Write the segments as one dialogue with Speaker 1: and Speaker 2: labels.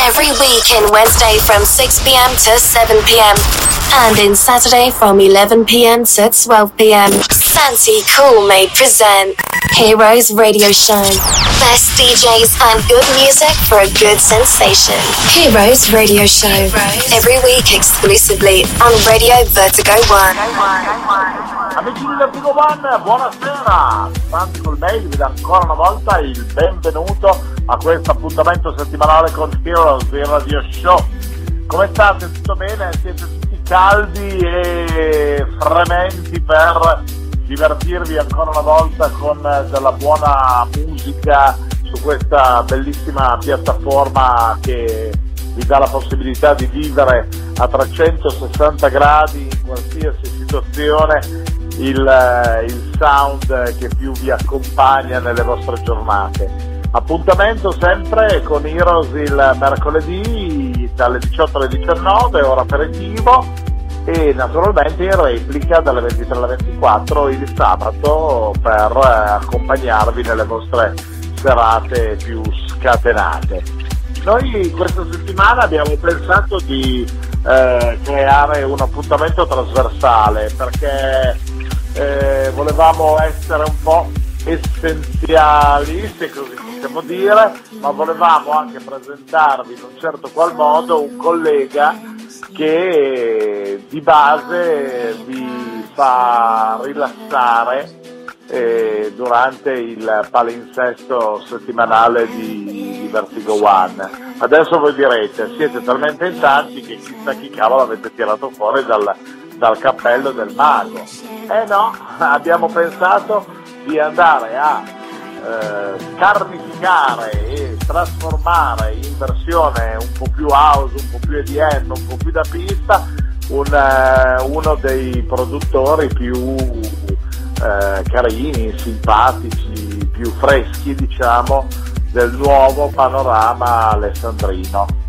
Speaker 1: Every week in Wednesday from 6 p.m. to 7 p.m. And in Saturday from 11 p.m. to 12 p.m. Santi Cool may present Heroes Radio Show. Best DJs and good music for a good sensation. Heroes Radio Show. Every week exclusively on Radio Vertigo One.
Speaker 2: Amici di Vertigo One, buonasera! Santi col mail vi dà ancora una volta il benvenuto a questo appuntamento settimanale con Heroes del Radio Show. Come state? Tutto bene? Siete tutti caldi e frementi per divertirvi ancora una volta con della buona musica su questa bellissima piattaforma che vi dà la possibilità di vivere a 360 gradi in qualsiasi situazione il, il sound che più vi accompagna nelle vostre giornate. Appuntamento sempre con Heroes il mercoledì dalle 18 alle 19, ora aperitivo, e naturalmente in replica dalle 23 alle 24 il sabato per eh, accompagnarvi nelle vostre serate più scatenate. Noi questa settimana abbiamo pensato di eh, creare un appuntamento trasversale perché eh, volevamo essere un po' essenziali, se così possiamo dire, ma volevamo anche presentarvi in un certo qual modo un collega che di base vi fa rilassare eh, durante il palinsesto settimanale di, di Vertigo One. Adesso voi direte, siete talmente in tanti che chissà chi cavolo avete tirato fuori dal, dal cappello del mago. Eh no, abbiamo pensato di andare a eh, carnificare e trasformare in versione un po' più house, un po' più EDM, un po' più da pista, un, eh, uno dei produttori più eh, carini, simpatici, più freschi diciamo del nuovo panorama alessandrino.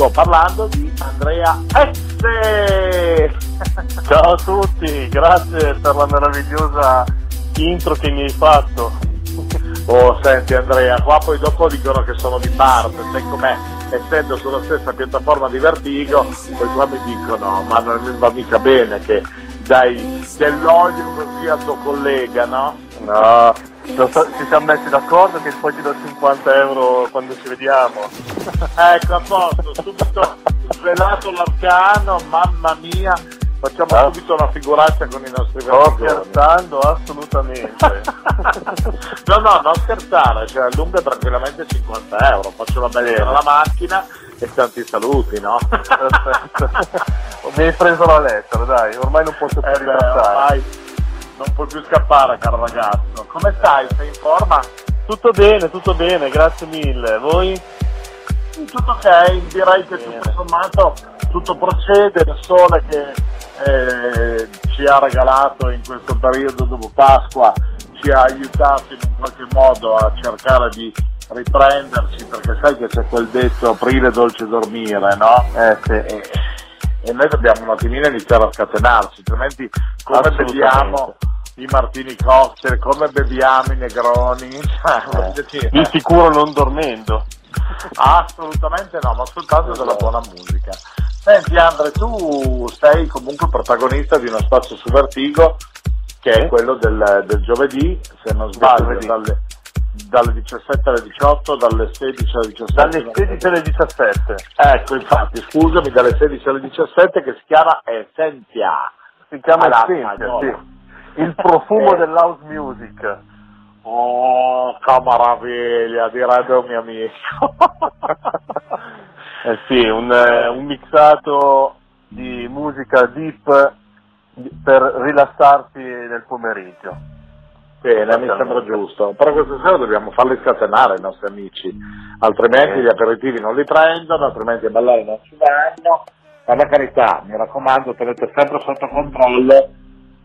Speaker 2: Sto parlando di Andrea S.
Speaker 3: Ciao a tutti, grazie per la meravigliosa intro che mi hai fatto.
Speaker 2: Oh, senti Andrea, qua poi dopo dicono che sono di parte, sai com'è? Essendo sulla stessa piattaforma di Vertigo, poi qua mi dicono, ma non va mica bene che dai dell'olio così al tuo collega, no?
Speaker 3: No, so, ci siamo messi d'accordo che poi ti do 50 euro quando ci vediamo.
Speaker 2: ecco, a posto, subito svelato l'arcano, mamma mia, Facciamo ah. subito una figuraccia con i nostri
Speaker 3: Sto scherzando assolutamente.
Speaker 2: no, no, non scherzare, cioè allunga tranquillamente 50 euro, faccio la bella alla macchina e tanti saluti, no?
Speaker 3: Perfetto. Mi hai preso la lettera, dai, ormai non posso più eh
Speaker 2: ormai non puoi più scappare, caro ragazzo. Come stai? Sei in forma?
Speaker 3: Tutto bene, tutto bene, grazie mille. Voi?
Speaker 2: Tutto ok, direi che bene. tutto sommato tutto procede, il sole che eh, ci ha regalato in questo periodo dopo Pasqua ci ha aiutato in un qualche modo a cercare di riprenderci perché sai che c'è quel detto aprile dolce dormire, no?
Speaker 3: Eh, sì.
Speaker 2: e, e, noi dobbiamo un attimino iniziare a scatenarci, altrimenti come beviamo i martini cocktail, come beviamo i negroni,
Speaker 3: eh, di sicuro non dormendo.
Speaker 2: Assolutamente no, ma soltanto della buona musica. Senti Andre, tu sei comunque protagonista di uno spazio su Vertigo che è quello del, del giovedì, se non sbaglio, dalle, dalle, 17 alle 18, dalle 16 alle 17.
Speaker 3: Dalle 16 alle 17.
Speaker 2: Ecco, infatti, scusami, dalle 16 alle 17 che si chiama Essentia.
Speaker 3: Si chiama Essentia, sì. Il profumo eh. dell'house music.
Speaker 2: Oh, che meraviglia, direbbe un mio amico.
Speaker 3: Eh sì, un, eh, un mixato di musica deep per rilassarsi nel pomeriggio.
Speaker 2: Bene, mi sembra giusto, però questa sera dobbiamo farli scatenare i nostri amici, altrimenti gli aperitivi non li prendono, altrimenti a ballare non ci vanno. Per la carità, mi raccomando, tenete sempre sotto controllo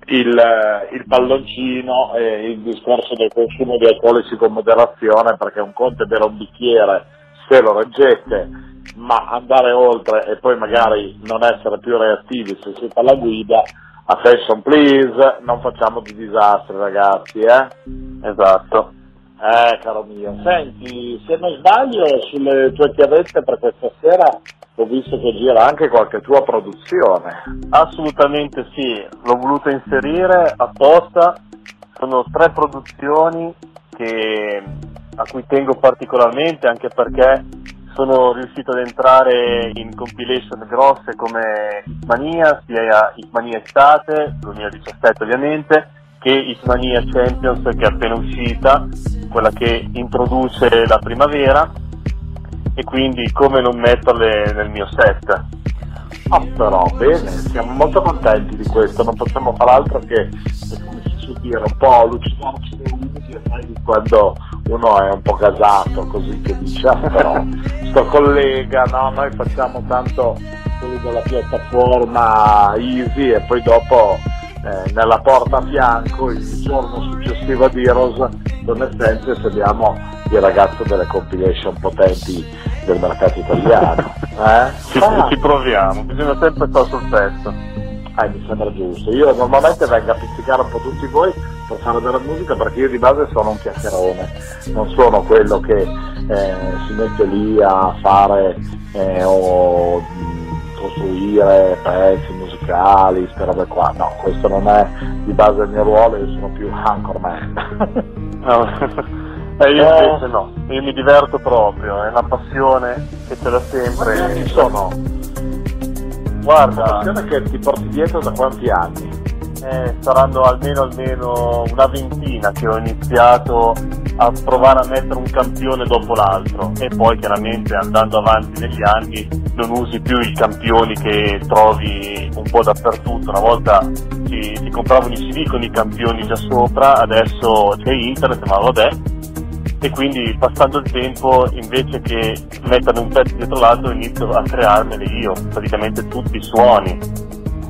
Speaker 2: il, il palloncino e il discorso del consumo di alcolici con moderazione, perché un conto è bere un bicchiere se lo reggete ma andare oltre e poi magari non essere più reattivi se siete alla guida, attention please, non facciamo di disastri ragazzi, eh?
Speaker 3: Esatto.
Speaker 2: Eh, caro mio, senti, se non sbaglio, sulle tue chiavette per questa sera ho visto che gira anche qualche tua produzione.
Speaker 3: Assolutamente sì, l'ho voluto inserire apposta, sono tre produzioni che, a cui tengo particolarmente anche perché sono riuscito ad entrare in compilation grosse come Hitmania, sia Hitmania Estate, 2017 ovviamente, che Hitmania Champions che è appena uscita, quella che introduce la primavera e quindi come non metterle nel mio set.
Speaker 2: Ah però, bene, siamo molto contenti di questo, non possiamo far altro che, dire, un po' lucidarci quando uno è un po' gasato, così che dice, ah, però sto collega, no, noi facciamo tanto quelli della piattaforma easy e poi dopo eh, nella porta a fianco il giorno successivo ad Heroes con Essenze sediamo il ragazzo delle compilation potenti del mercato italiano. Eh?
Speaker 3: Ci, ah. ci proviamo, bisogna sempre stare sul pezzo.
Speaker 2: Eh, mi sembra giusto. Io normalmente vengo a pizzicare un po' tutti voi per fare della musica perché io di base sono un chiacchierone, non sono quello che eh, si mette lì a fare eh, o mh, costruire pezzi musicali, robe qua. No, questo non è di base il mio ruolo, io sono più anchorman.
Speaker 3: no. Eh, io eh. invece no, io mi diverto proprio, è una passione che ce l'ho sempre.
Speaker 2: Anni sono? Guarda. Una passione che ti porti dietro da quanti anni?
Speaker 3: Eh, saranno almeno, almeno una ventina che ho iniziato a provare a mettere un campione dopo l'altro. E poi chiaramente andando avanti negli anni non usi più i campioni che trovi un po' dappertutto, una volta si, si compravano i CD con i campioni già sopra, adesso c'è internet ma vabbè. E quindi passando il tempo invece che mettere un pezzo dietro l'altro inizio a crearmene io, praticamente tutti i suoni,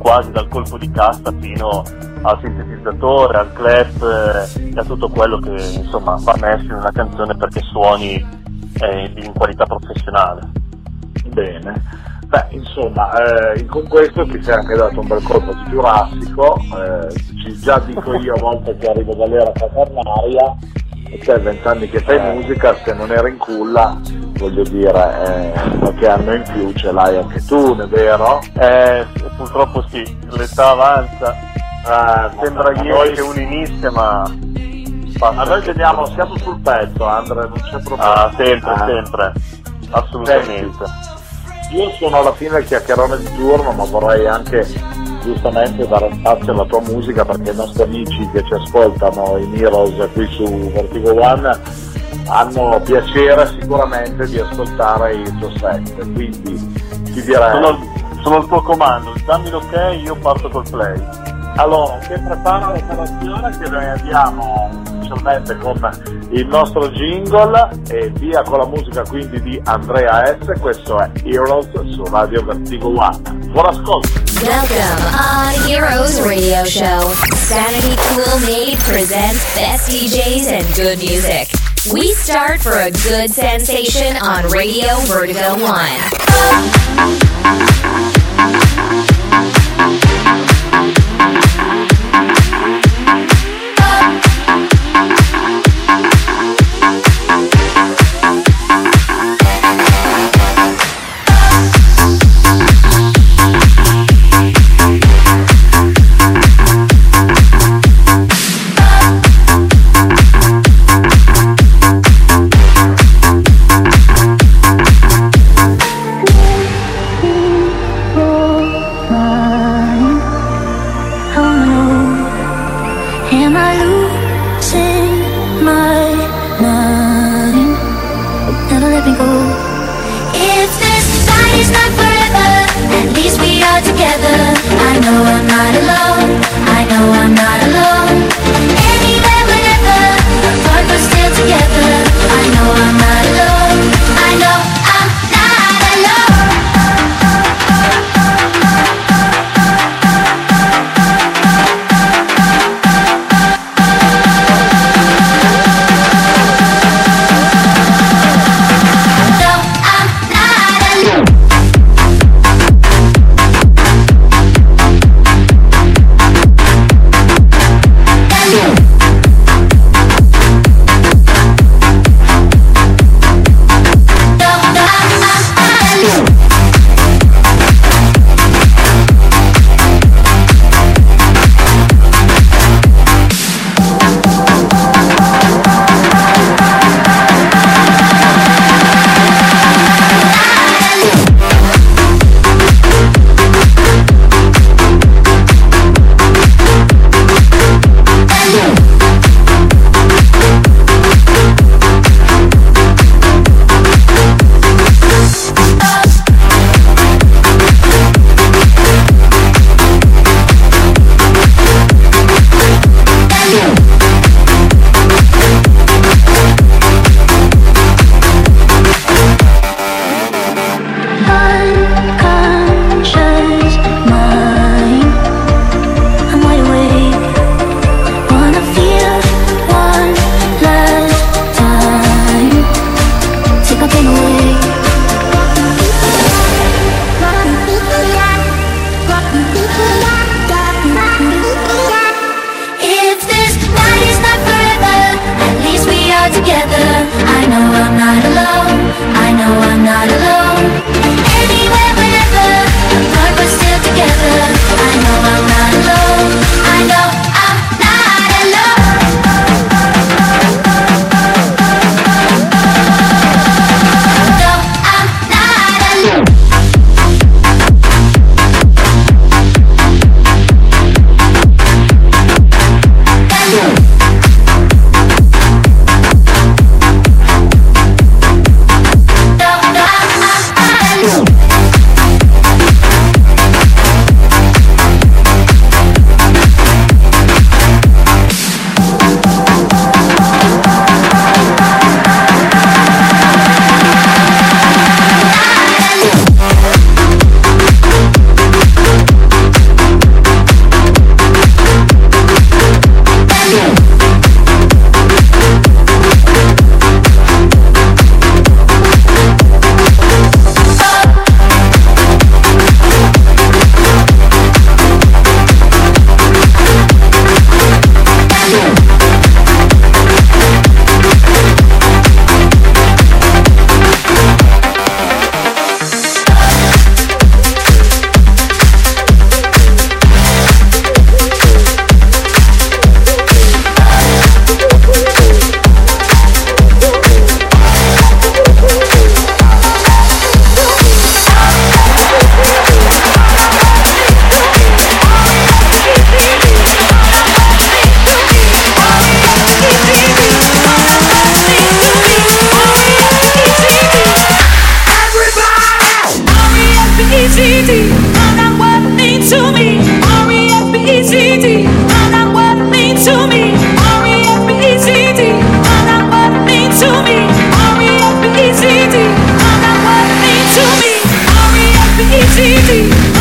Speaker 3: quasi dal colpo di cassa fino al sintetizzatore, al clap eh, e a tutto quello che insomma va messo in una canzone perché suoni eh, in qualità professionale.
Speaker 2: Bene. Beh, insomma, eh, con questo ti sei anche dato un bel colpo di giurassico, eh, già dico io a volte che arrivo dall'era quaternaria, e te vent'anni che fai eh. musica, se non eri in culla, voglio dire, eh, qualche anno in più ce l'hai anche tu, è vero?
Speaker 3: Eh, purtroppo sì, l'età avanza, eh, sembra ieri noi... che uno inizia, ma...
Speaker 2: A noi teniamo, siamo sul pezzo, Andrea, non c'è problema.
Speaker 3: Ah, sempre, ah. sempre, assolutamente.
Speaker 2: Senti, io sono alla fine il chiacchierone di turno, ma vorrei anche giustamente dare spazio alla tua musica perché i nostri amici che ci ascoltano in Heroes qui su Vertigo One hanno piacere sicuramente di ascoltare il tuo set, quindi ti direi...
Speaker 3: Sono, sono il tuo comando, dammi l'ok io parto col play.
Speaker 2: Allora, che prepara l'operazione che noi andiamo ufficialmente con il nostro jingle e via con la musica quindi di Andrea S. Questo è Heroes su Radio Vertigo One. Buon ascolto!
Speaker 1: Welcome on Heroes Radio Show. Sanity Cool Made presents best DJs and good music. We start for a good sensation on Radio Vertigo
Speaker 4: Thank you. city.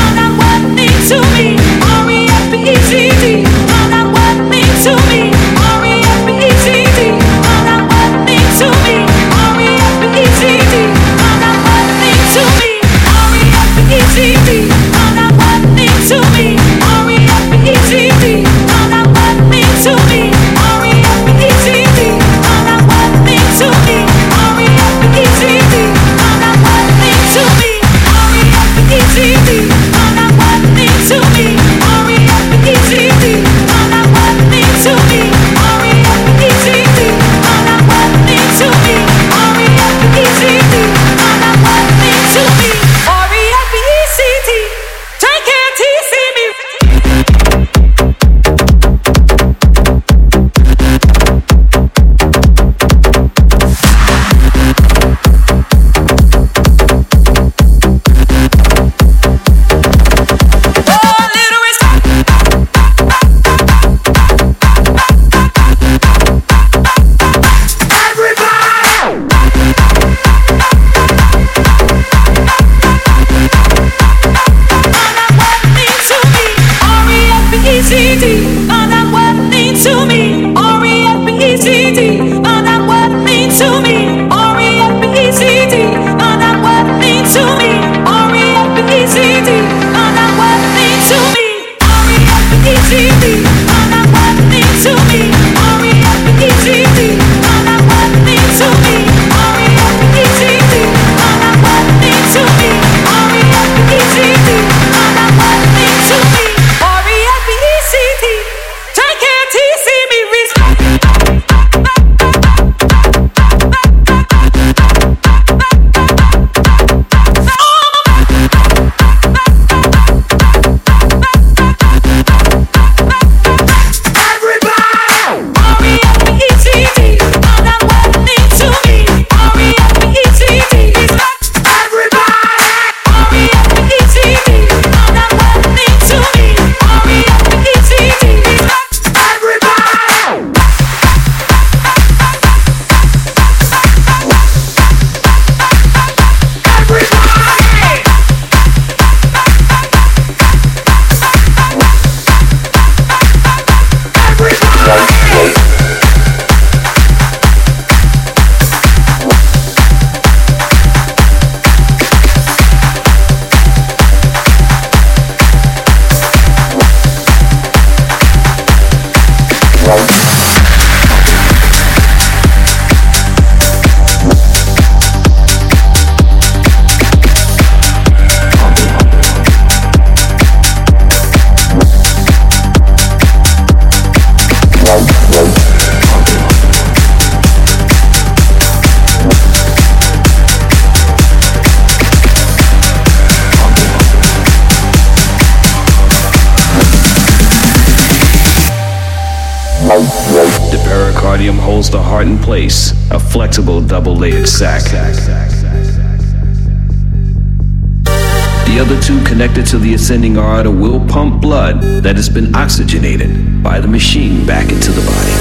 Speaker 4: The ascending aorta will pump blood that has been oxygenated by the machine back into the body.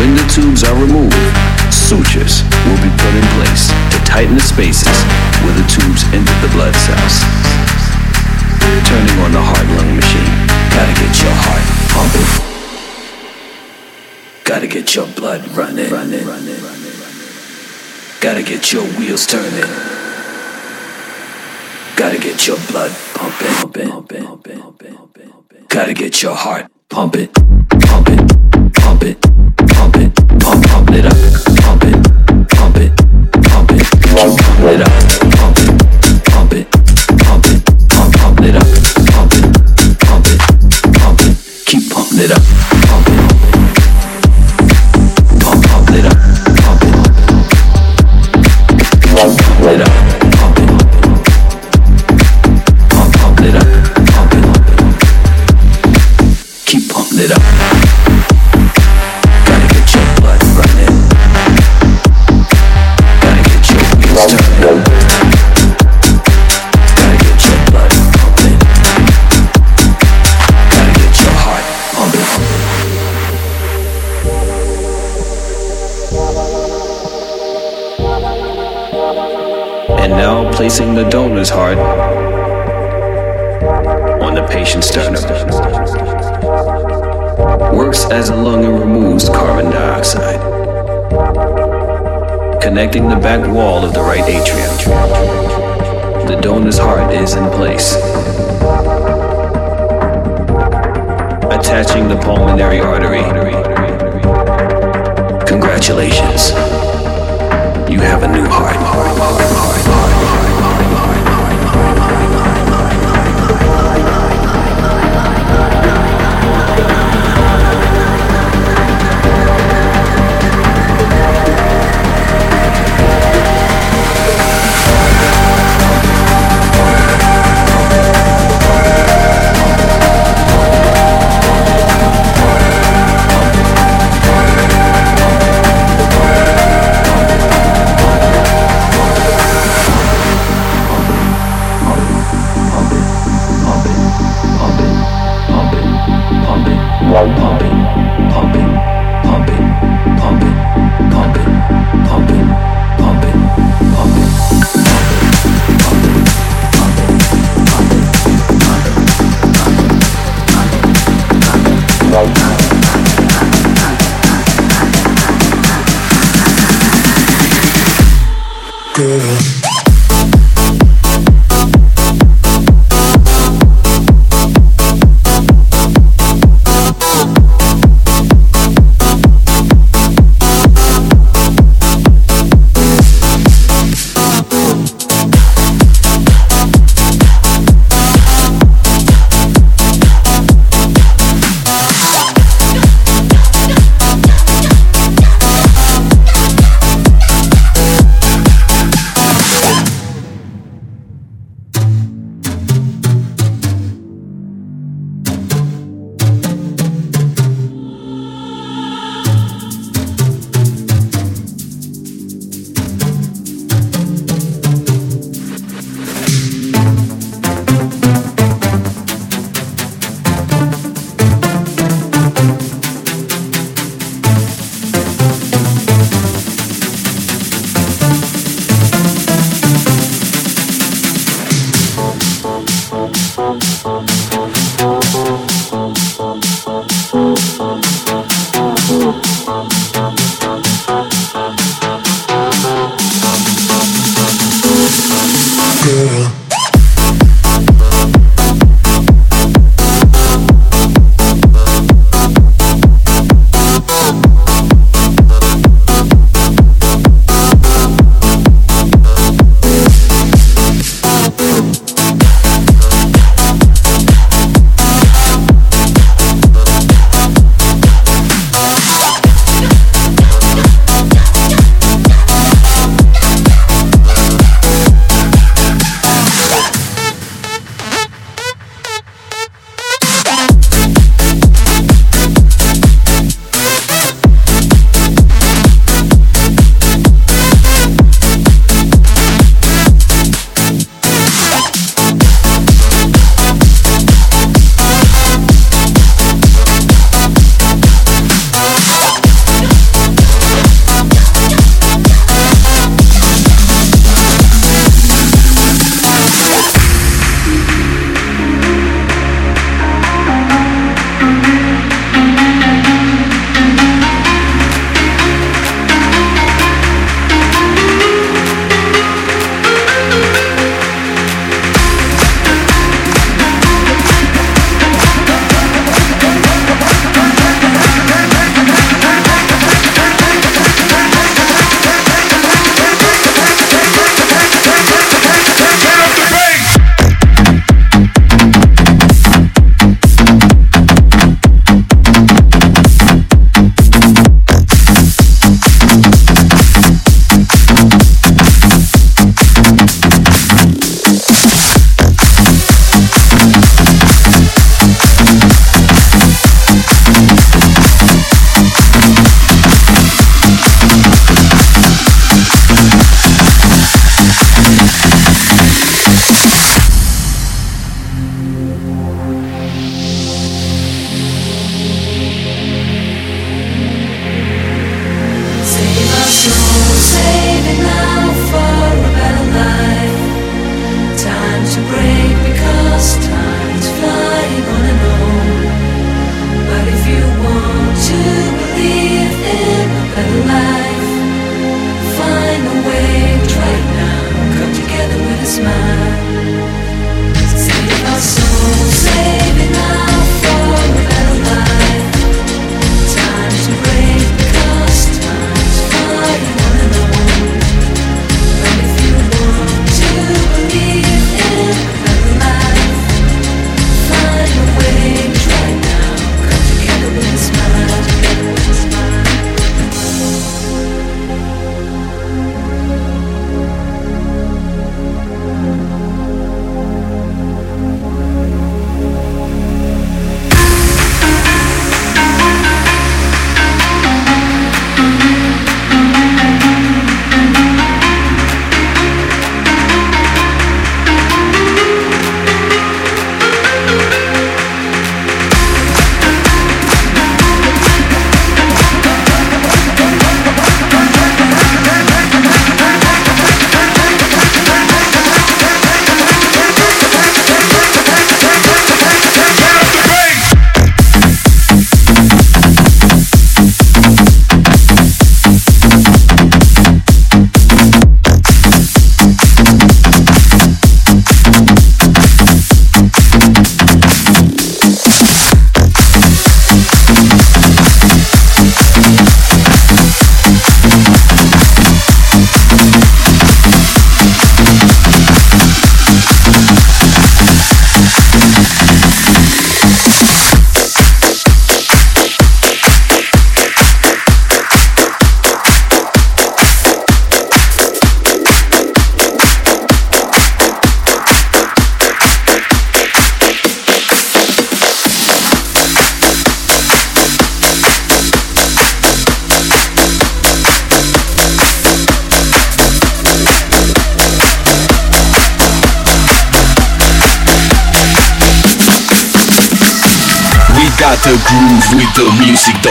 Speaker 4: When the tubes are removed, sutures will be put in place to tighten the spaces where the tubes enter the blood cells. Turning on the heart lung machine. Gotta get your heart pumping. Gotta get your blood running. running. Gotta get your wheels turning. Gotta get your blood pumping. pumping, pumping, pumping, pumping, pumping. Gotta get your heart pumping, pumping, pumping, pumping, pump, pump it up, pump it, pump it, pump it, keep pumping it up, pump it, pump placing the donor's heart on the patient's sternum. Works as a lung and removes carbon dioxide. Connecting the back wall of the right atrium. The donor's heart is in place. Attaching the pulmonary artery. Congratulations. You have a new heart.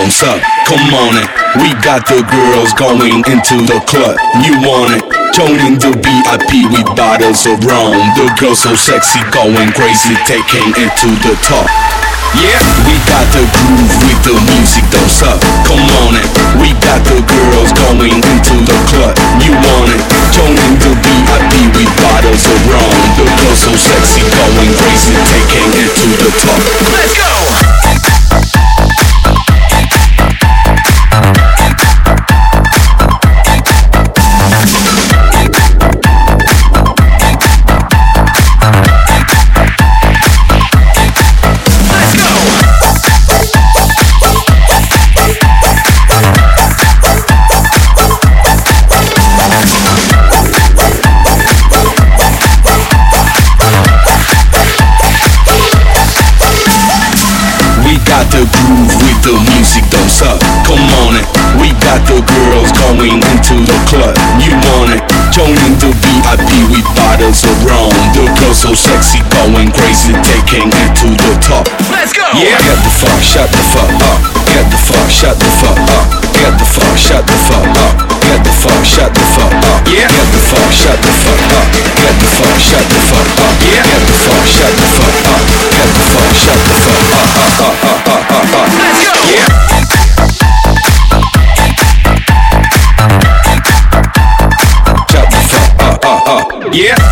Speaker 5: Music, don't. Come on it. We got the girls going into the club. You want it? Joining the VIP with bottles of rum. The girls so sexy, going crazy, taking it to the top. Yeah, we got the groove with the music, don't suck. Come on it. We got the girls going into the club. You want it? Joining the VIP with bottles of rum. The girls so sexy, going crazy, taking it to the top. Let's go. It to the top. Let's go. Yeah. Get the fuck, shut the fuck up. Get the fuck, shut the fuck up. Get the fuck, shut the fuck up. Get the fuck, shut the fuck up. Yeah. Get the fuck, shut the fuck up. Get the fuck, shut the fuck up. Yeah. Get the fuck, shut the fuck up. Get the fuck, shut the fuck up. up, up, up, up, up, up. Let's go. Yeah. Yeah.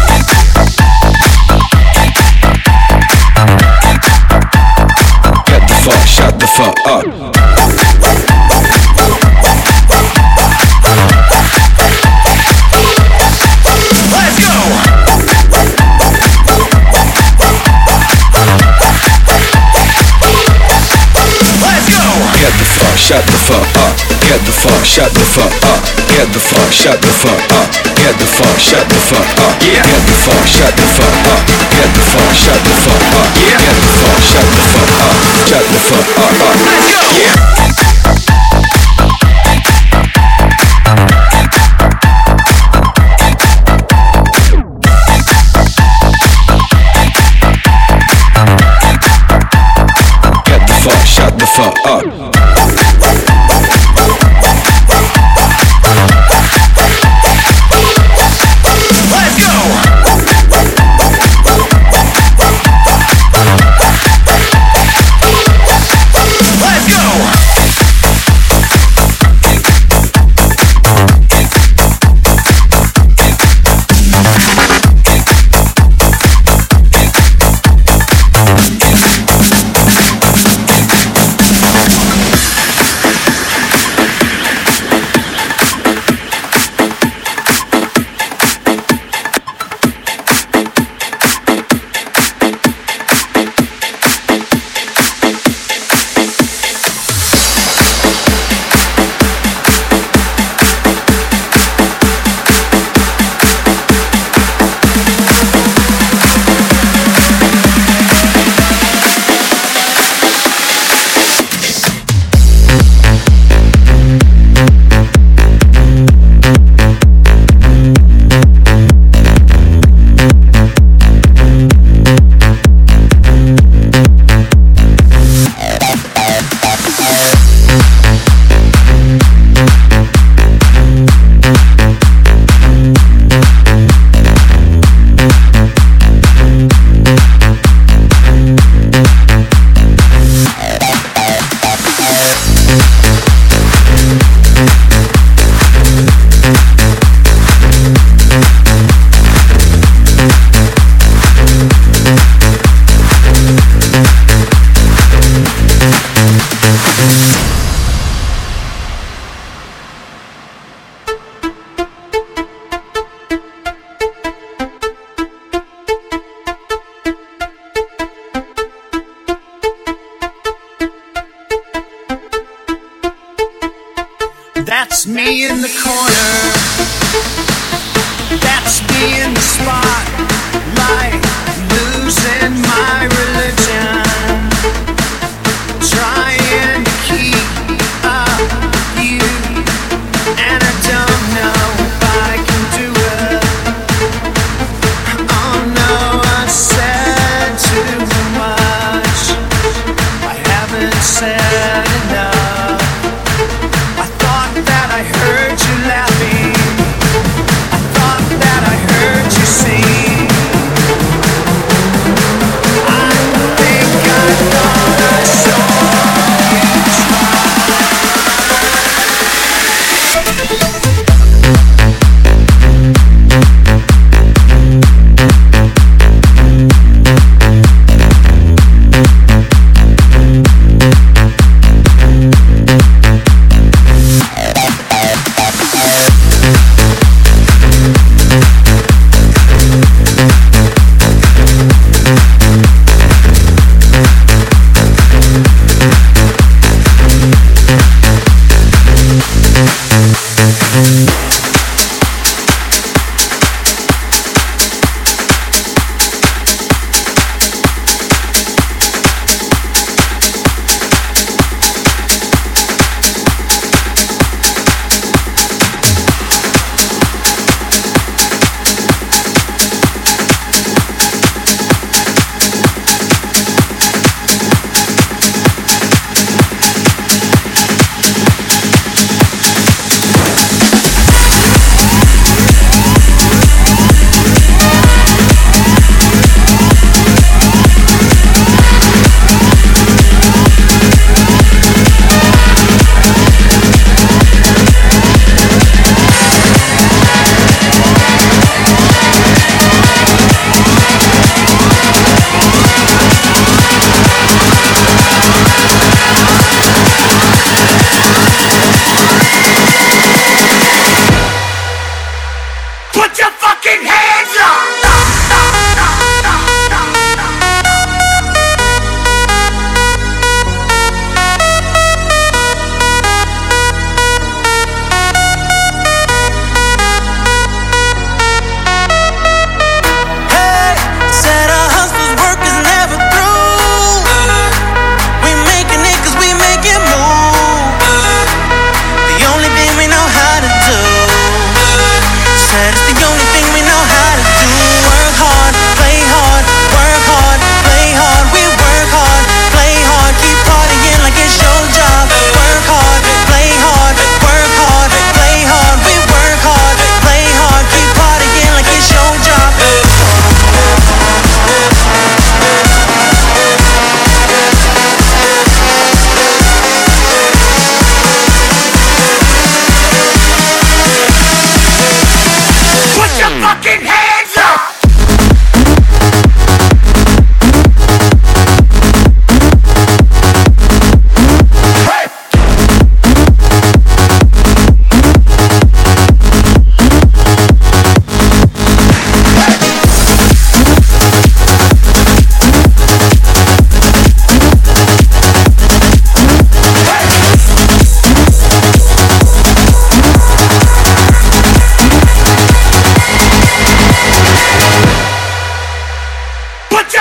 Speaker 5: fuck up. Shut the fuck up. Get the fuck, shut the fuck up. Get the fuck, shut the fuck up. Get the fuck, shut the fuck up. Yeah. Get the fuck, shut the fuck up. Get the fuck, shut the fuck up. Yeah. Get the fuck, shut the fuck up. Shut the fuck up. up. Let's go. Yeah. Get the fuck, shut the fuck up.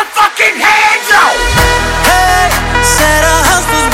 Speaker 6: your fucking hands up! Hey, said
Speaker 7: a hustler's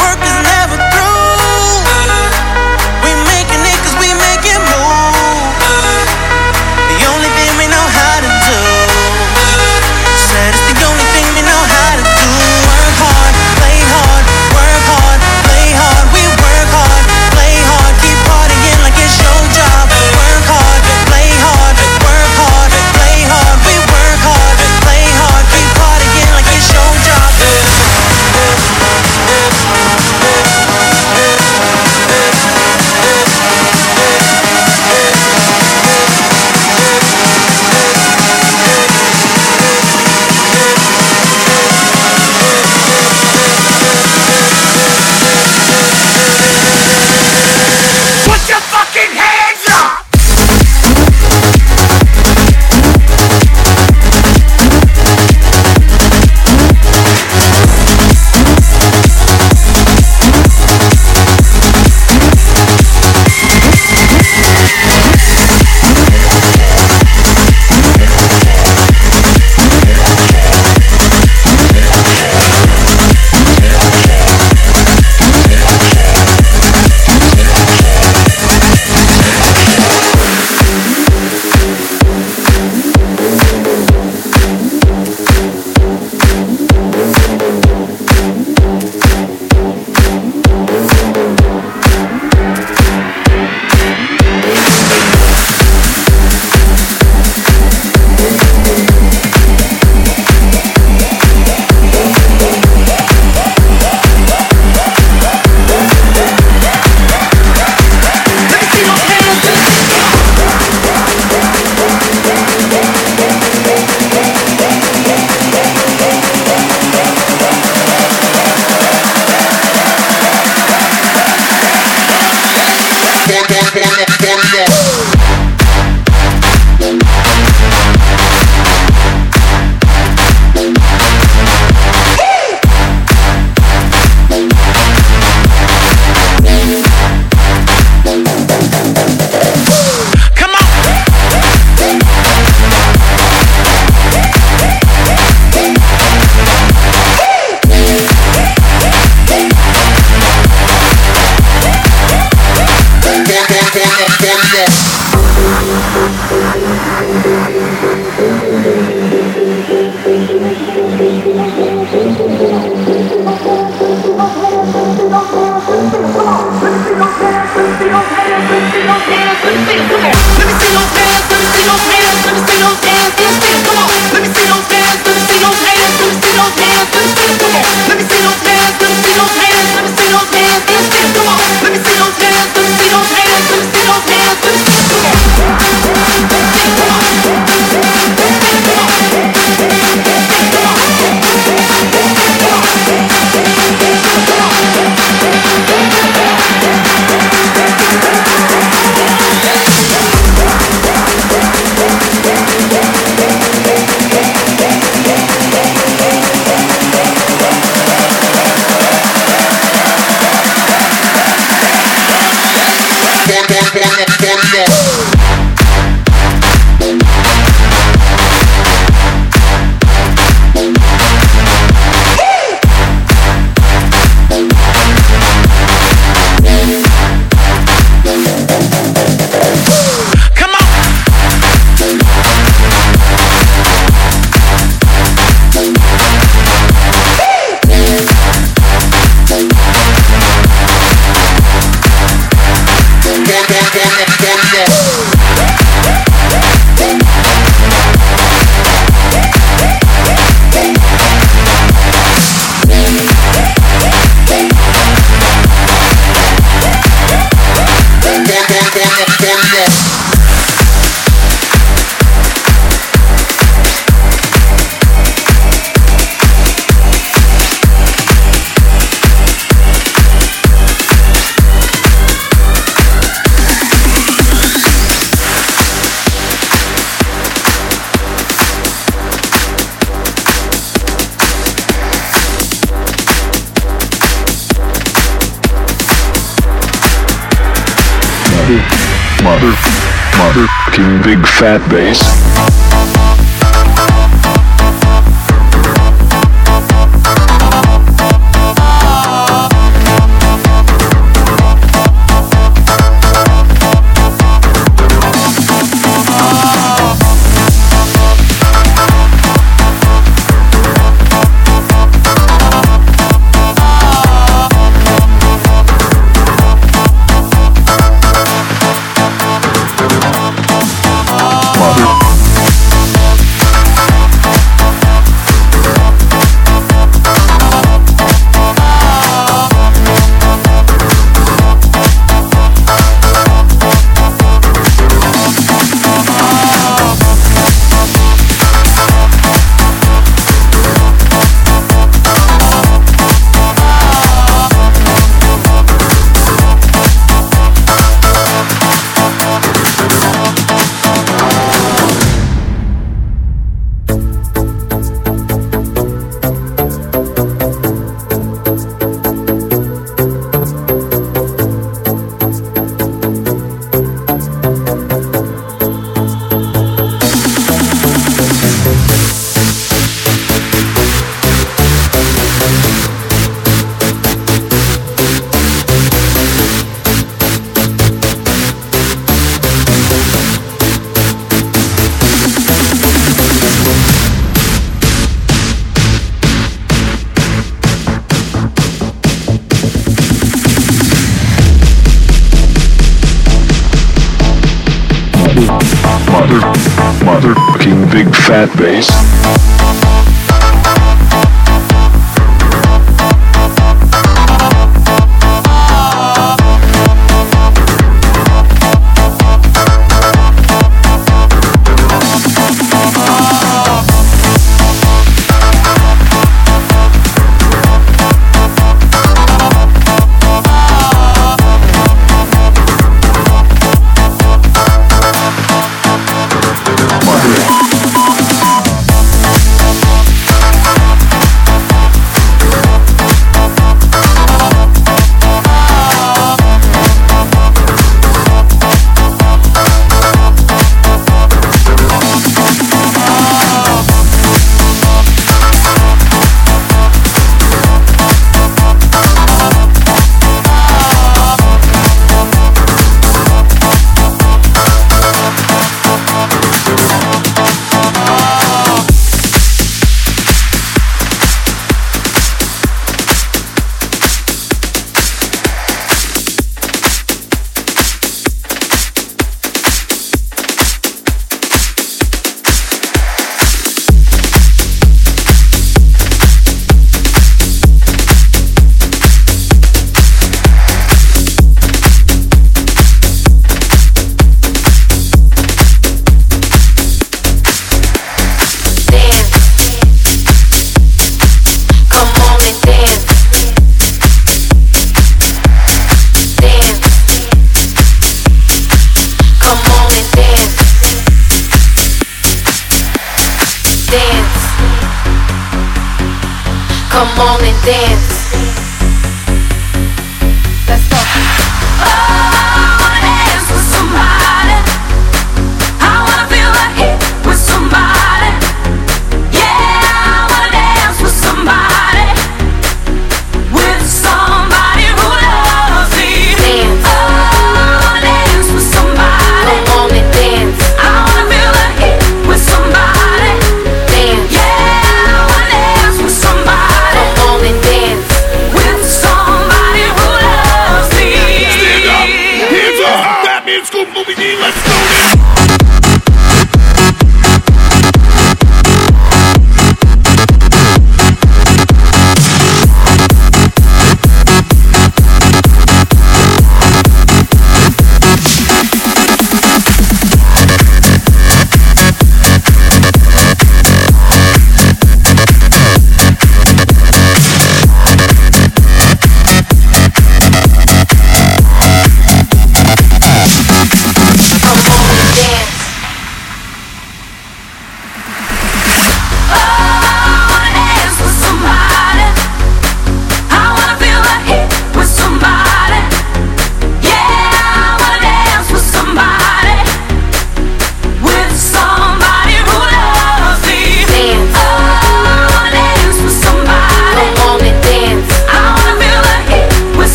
Speaker 7: fat bass.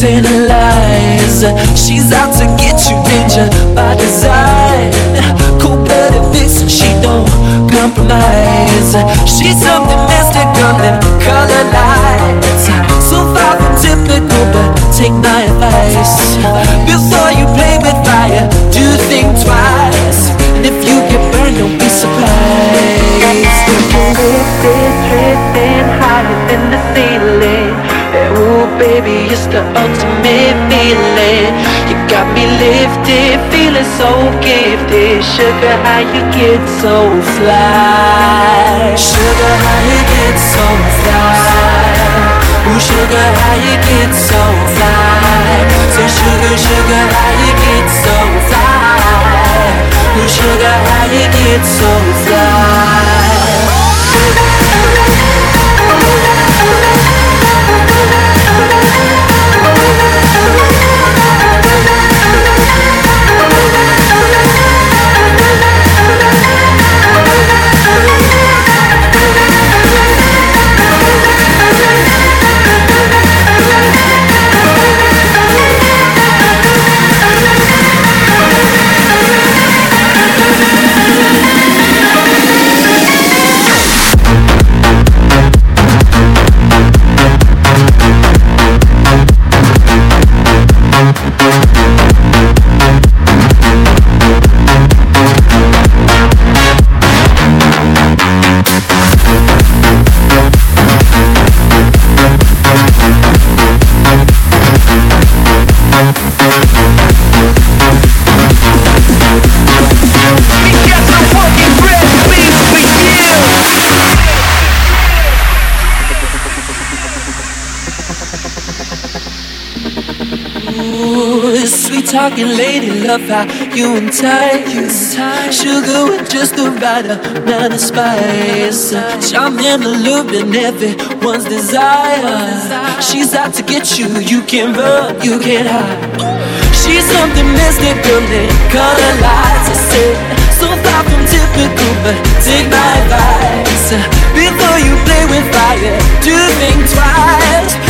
Speaker 8: To tantalize. She's out to get you, danger by design. Cold-blooded vixen, she don't compromise. She's it's the ultimate feeling. You got me lifted, feeling so gifted. Sugar, how you get so fly? Sugar, how you get so fly? Ooh, sugar, how you get so fly? Say, sugar, sugar, how you get so fly? Ooh, sugar, how you get so fly? Talking lady, love how you entice. Sugar with just the right amount of spice. Charm and allure everyone's desire. She's out to get you, you can run, you can hide. She's something mystical and color lights. I said, so far from typical, but take my advice. Before you play with fire, do think twice.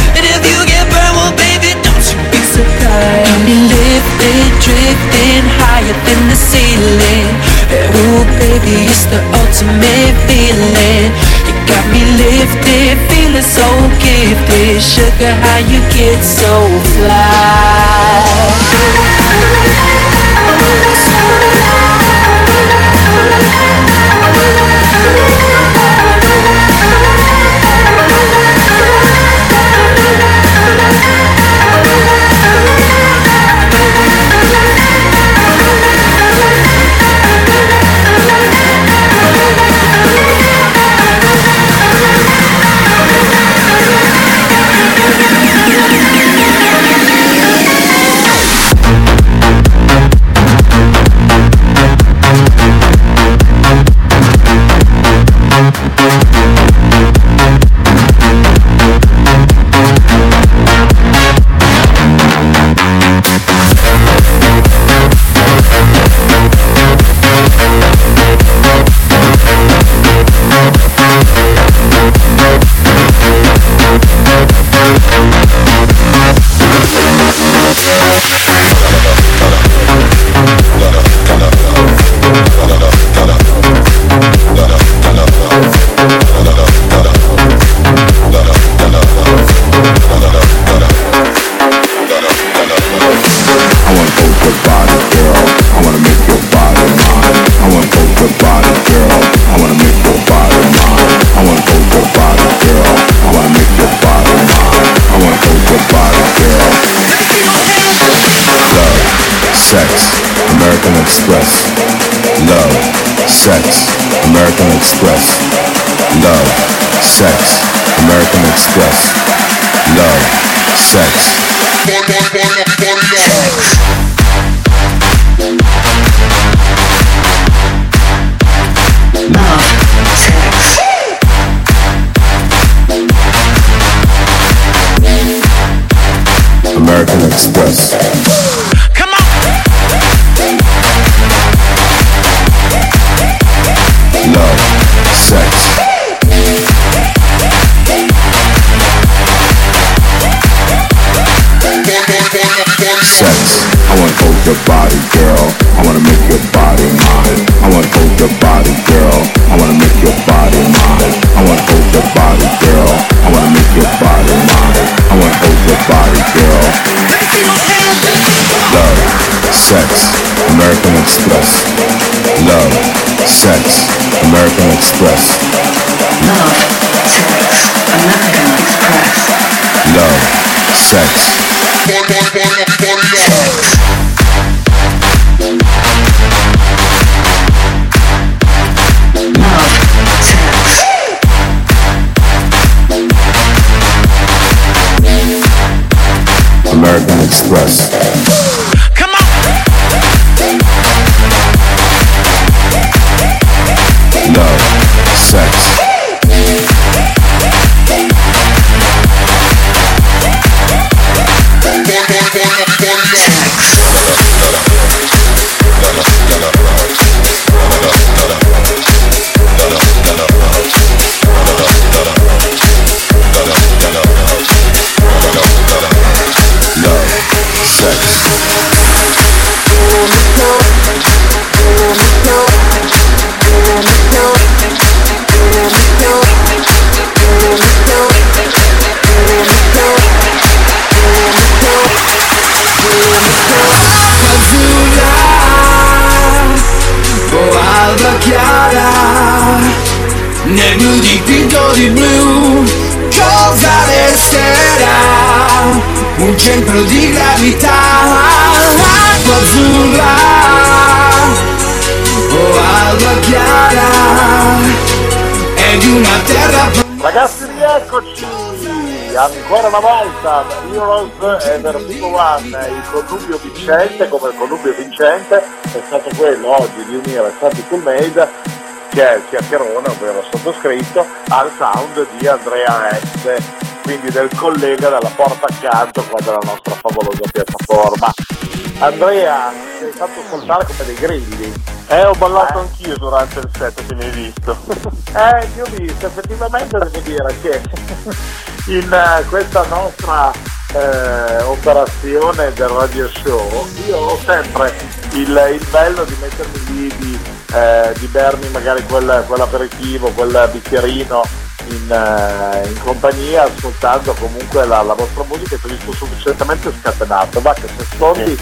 Speaker 8: Be. Got me lifted, drifting higher than the ceiling. Ooh, baby, it's the ultimate feeling. You got me lifted, feeling so gifted. Sugar, how you get so fly?
Speaker 9: Express. Love, sex, American Express. Love, sex, American Express. Love, sex. Love, sex. American Express.
Speaker 10: Centro di gravità. Acqua azzurra. O alba chiara. È di una terra
Speaker 2: Ragazzi rieccoci. Ancora una volta Heroes e Vertigo One il connubio vincente come il connubio vincente è stato quello oggi di unire Santi Coolmade che è il chiacchierone ovvero sottoscritto al sound di Andrea S quindi del collega dalla porta accanto qua della nostra favolosa piattaforma. Andrea sei fatto ascoltare come dei grilli.
Speaker 3: Eh, ho ballato anch'io durante il set, se mi hai visto.
Speaker 2: Eh, io ho visto, effettivamente devo dire che in eh, questa nostra eh, operazione del radio show io ho sempre il, il bello di mettermi lì, di, eh, di bermi magari quel, quell'aperitivo, quel bicchierino in, eh, in compagnia ascoltando comunque la, la vostra musica e ti ho visto sufficientemente scatenato, va che se sfondi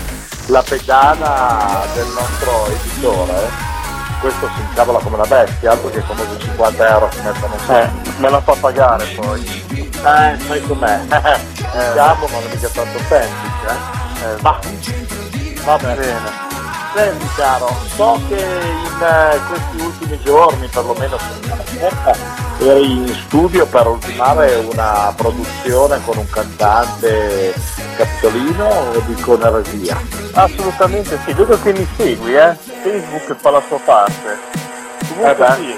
Speaker 2: la pedana del nostro editore questo si incavola come una bestia, altro che come 50 euro che mettono su.
Speaker 3: Eh, me la fa pagare poi.
Speaker 2: Eh, sai com'è? Eh, Siamo, ma non è mica tanto semplice, eh?
Speaker 3: Eh,
Speaker 2: Ma va bene. Senti caro, so che in eh, questi ultimi giorni, perlomeno settimana scorsa, eri in studio per ultimare una produzione con un cantante capitolino o dico un'eresia?
Speaker 3: Assolutamente sì, vedo che mi segui, eh. Facebook fa la sua parte. Comunque
Speaker 2: Eh
Speaker 3: sì,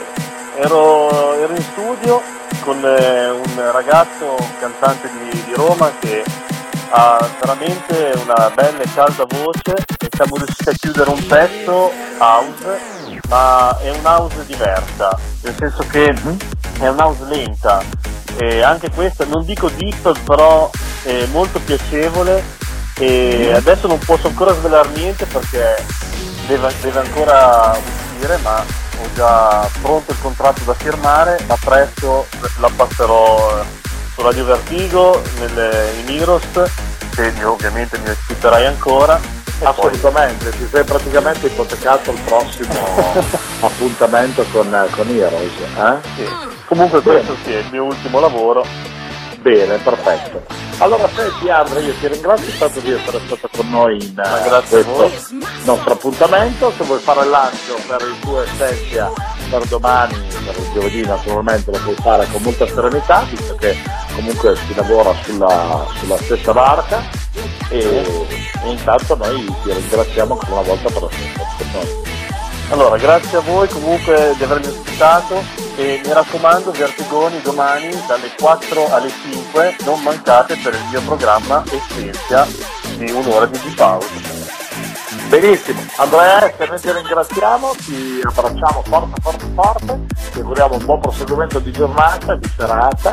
Speaker 3: ero, ero in studio con eh, un ragazzo, un cantante di, di Roma che ha veramente una bella e calda voce e siamo riusciti a chiudere un pezzo house, ma è un house diversa, nel senso che è un house lenta. E anche questa, non dico deep, però è molto piacevole. E adesso non posso ancora svelare niente perché deve, deve ancora uscire, ma ho già pronto il contratto da firmare, ma presto la passerò su Radio Vertigo, nelle, in Heroes, se ovviamente mi ospiterai ancora.
Speaker 2: Assolutamente, ti sei praticamente ipotecato il prossimo appuntamento con, con Heroes, eh?
Speaker 3: sì. Comunque questo sì, è il mio ultimo lavoro.
Speaker 2: Bene, perfetto. Allora senti Andrea, io ti ringrazio tanto di essere stato con noi in eh, questo nostro appuntamento. Se vuoi fare il lancio per il tuo essentia per domani, per il giovedì naturalmente lo puoi fare con molta serenità, visto che comunque si lavora sulla, sulla stessa barca e, e intanto noi ti ringraziamo ancora una volta per con noi.
Speaker 3: Allora, grazie a voi comunque di avermi ospitato e mi raccomando Vertigoni domani dalle 4 alle 5 non mancate per il mio programma Essenza di un'ora di house.
Speaker 2: Benissimo, Andrea, se noi ti ringraziamo, ti abbracciamo forte, forte, forte, ti auguriamo un buon proseguimento di giornata, di serata.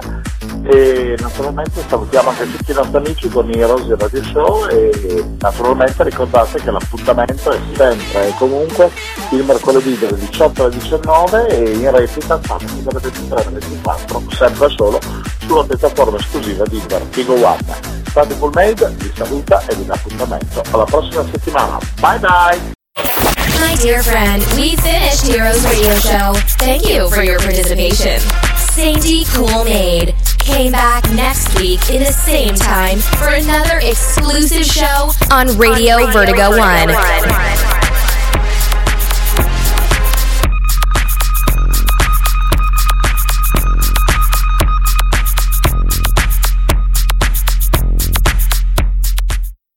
Speaker 2: E naturalmente salutiamo anche tutti i nostri amici con i Rosy Radio Show. E naturalmente ricordate che l'appuntamento è sempre e comunque il mercoledì dalle 18 alle 19 e in replica sabato dalle 23 alle 24 sempre solo sulla piattaforma esclusiva di Vertigo One. Full Made vi saluta e vi dà appuntamento. Alla prossima settimana. Bye bye!
Speaker 11: My dear friend, we finished Heroes Radio Show. Thank you for your participation. Sandy Cool Maid came back next week in the same time for another exclusive show on Radio, Vertigo, One.